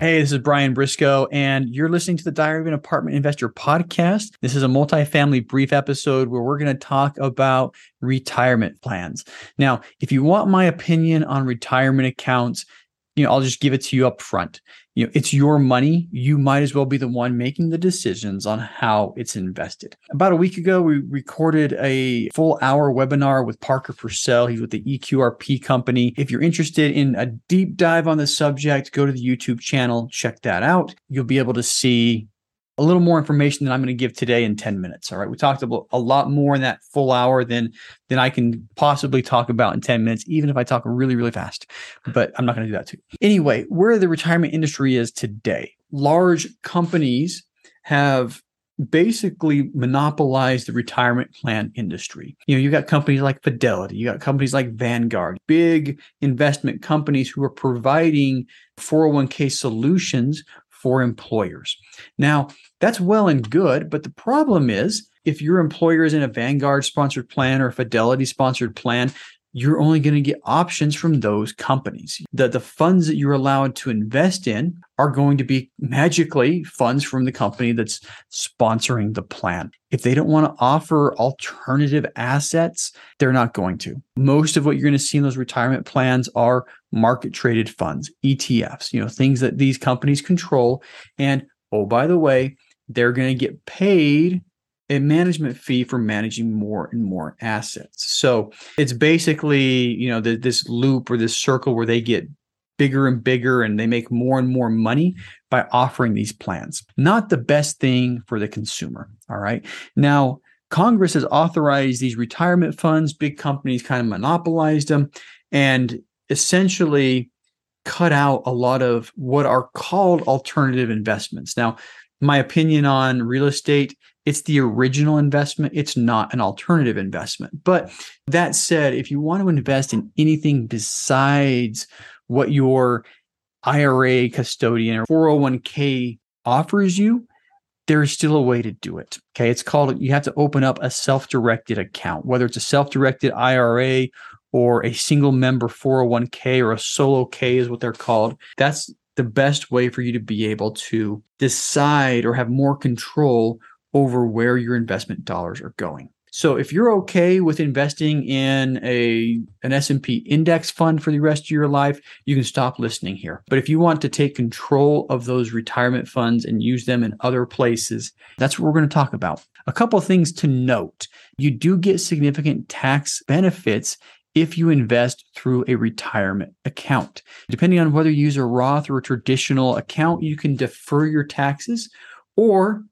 Hey, this is Brian Briscoe, and you're listening to the Diary of an Apartment Investor podcast. This is a multifamily brief episode where we're going to talk about retirement plans. Now, if you want my opinion on retirement accounts, you know, I'll just give it to you up front you know it's your money. You might as well be the one making the decisions on how it's invested. About a week ago we recorded a full hour webinar with parker purcell. He's with the eqrp company. If you're interested in a deep dive on the subject go to the youtube channel check that out. You'll be able to see a little more information than I'm going to give today in 10 minutes. All right. We talked about a lot more in that full hour than than I can possibly talk about in 10 minutes, even if I talk really, really fast. But I'm not going to do that too. Anyway, where the retirement industry is today, large companies have basically monopolized the retirement plan industry. You know, you got companies like Fidelity, you got companies like Vanguard, big investment companies who are providing 401k solutions for employers. Now, that's well and good, but the problem is if your employer is in a Vanguard sponsored plan or a Fidelity sponsored plan, you're only going to get options from those companies. The, the funds that you're allowed to invest in are going to be magically funds from the company that's sponsoring the plan. If they don't want to offer alternative assets, they're not going to. Most of what you're going to see in those retirement plans are market traded funds, ETFs, you know, things that these companies control. And oh, by the way, they're going to get paid a management fee for managing more and more assets. So it's basically, you know, the, this loop or this circle where they get bigger and bigger and they make more and more money by offering these plans. Not the best thing for the consumer. All right. Now, Congress has authorized these retirement funds. Big companies kind of monopolized them and essentially cut out a lot of what are called alternative investments. Now, my opinion on real estate it's the original investment it's not an alternative investment. But that said if you want to invest in anything besides what your ira custodian or 401k offers you there's still a way to do it okay? It's called you have to open up a self-directed account whether it's a self-directed ira or a single member 401k or a solo k is what they're called. That's the best way for you to be able to decide or have more control over where your investment dollars are going. So if you're okay with investing in a an S&P index fund for the rest of your life, you can stop listening here. But if you want to take control of those retirement funds and use them in other places, that's what we're going to talk about. A couple of things to note. You do get significant tax benefits if you invest through a retirement account. Depending on whether you use a Roth or a traditional account, you can defer your taxes or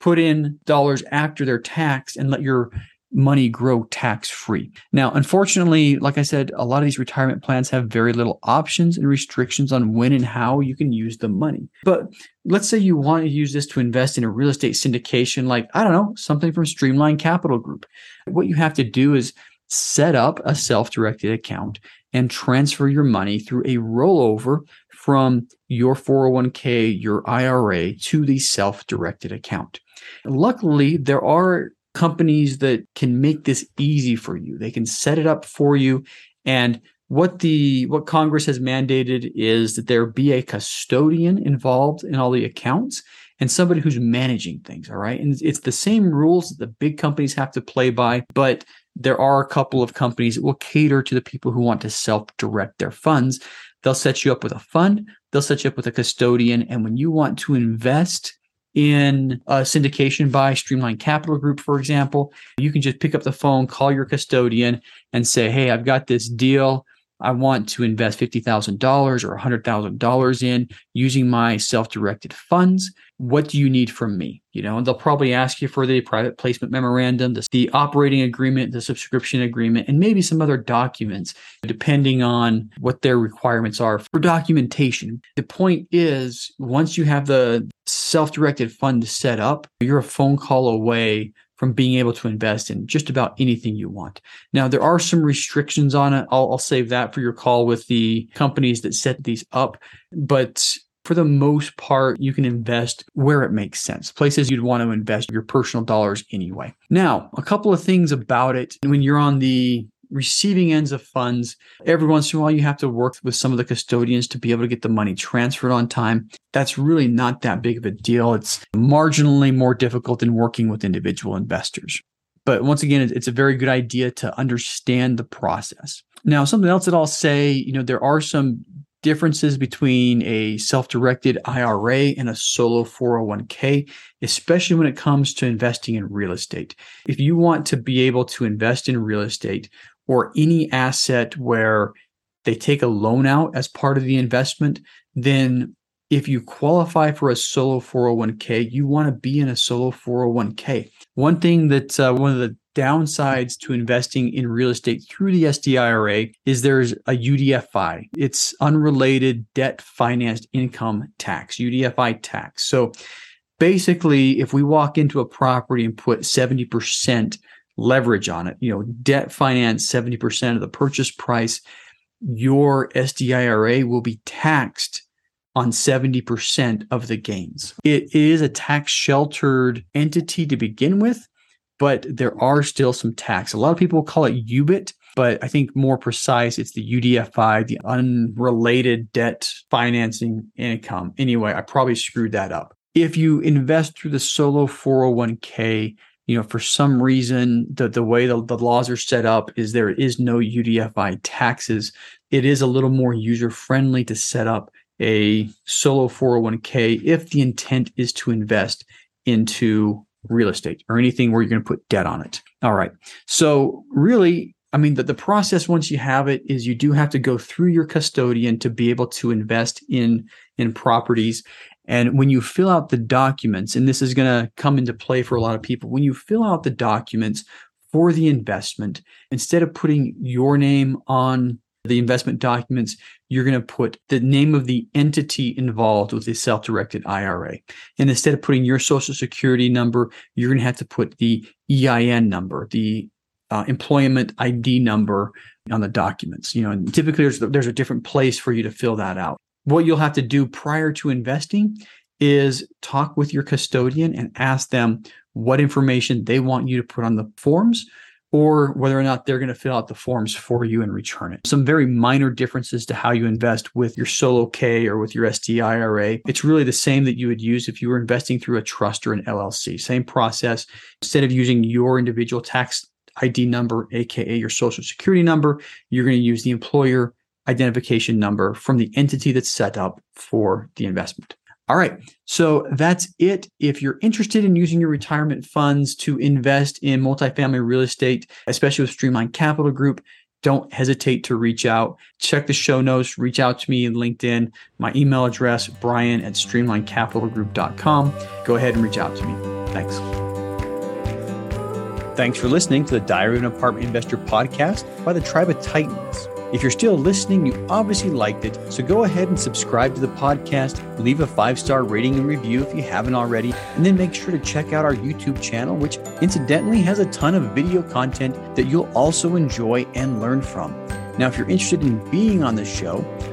put in dollars after they're taxed and let your money grow tax free. Now, unfortunately, like I said, a lot of these retirement plans have very little options and restrictions on when and how you can use the money. But let's say you want to use this to invest in a real estate syndication, like, I don't know, something from Streamline Capital Group. What you have to do is set up a self directed account and transfer your money through a rollover from your 401k, your IRA to the self directed account. Luckily, there are companies that can make this easy for you. They can set it up for you and what the what Congress has mandated is that there be a custodian involved in all the accounts and somebody who's managing things all right and it's the same rules that the big companies have to play by but there are a couple of companies that will cater to the people who want to self-direct their funds. They'll set you up with a fund. They'll set you up with a custodian. And when you want to invest in a syndication by Streamline Capital Group, for example, you can just pick up the phone, call your custodian, and say, Hey, I've got this deal. I want to invest $50,000 or $100,000 in using my self directed funds. What do you need from me? You know, and they'll probably ask you for the private placement memorandum, the, the operating agreement, the subscription agreement, and maybe some other documents, depending on what their requirements are for documentation. The point is, once you have the self directed fund set up, you're a phone call away from being able to invest in just about anything you want. Now, there are some restrictions on it. I'll, I'll save that for your call with the companies that set these up. But for the most part, you can invest where it makes sense, places you'd want to invest your personal dollars anyway. Now, a couple of things about it. When you're on the receiving ends of funds. Every once in a while, you have to work with some of the custodians to be able to get the money transferred on time. That's really not that big of a deal. It's marginally more difficult than working with individual investors. But once again, it's a very good idea to understand the process. Now, something else that I'll say, you know, there are some differences between a self-directed IRA and a solo 401k, especially when it comes to investing in real estate. If you want to be able to invest in real estate, or any asset where they take a loan out as part of the investment, then if you qualify for a solo 401k, you want to be in a solo 401k. One thing that uh, one of the downsides to investing in real estate through the SDIRA is there's a UDFI. It's unrelated debt financed income tax, UDFI tax. So basically, if we walk into a property and put 70% leverage on it, you know, debt finance 70% of the purchase price, your SDIRA will be taxed on 70% of the gains. It is a tax sheltered entity to begin with, but there are still some tax. A lot of people call it UBIT, but I think more precise, it's the UDFI, the unrelated debt financing income. Anyway, I probably screwed that up. If you invest through the solo 401k, you know, for some reason, the, the way the, the laws are set up is there is no UDFI taxes. It is a little more user friendly to set up a solo 401k if the intent is to invest into real estate or anything where you're going to put debt on it. All right. So, really, I mean, the, the process once you have it is you do have to go through your custodian to be able to invest in in properties. And when you fill out the documents, and this is going to come into play for a lot of people, when you fill out the documents for the investment, instead of putting your name on the investment documents, you're going to put the name of the entity involved with the self directed IRA. And instead of putting your social security number, you're going to have to put the EIN number, the uh, employment ID number on the documents. You know, and typically there's, there's a different place for you to fill that out. What you'll have to do prior to investing is talk with your custodian and ask them what information they want you to put on the forms or whether or not they're going to fill out the forms for you and return it. Some very minor differences to how you invest with your solo K or with your SDIRA. It's really the same that you would use if you were investing through a trust or an LLC. Same process. Instead of using your individual tax ID number, aka your social security number, you're going to use the employer identification number from the entity that's set up for the investment. All right. So that's it. If you're interested in using your retirement funds to invest in multifamily real estate, especially with Streamline Capital Group, don't hesitate to reach out. Check the show notes, reach out to me in LinkedIn. My email address, brian at streamlinecapitalgroup.com. Go ahead and reach out to me. Thanks. Thanks for listening to the Diary of an Apartment Investor podcast by the Tribe of Titans. If you're still listening, you obviously liked it, so go ahead and subscribe to the podcast, leave a five star rating and review if you haven't already, and then make sure to check out our YouTube channel, which incidentally has a ton of video content that you'll also enjoy and learn from. Now, if you're interested in being on the show,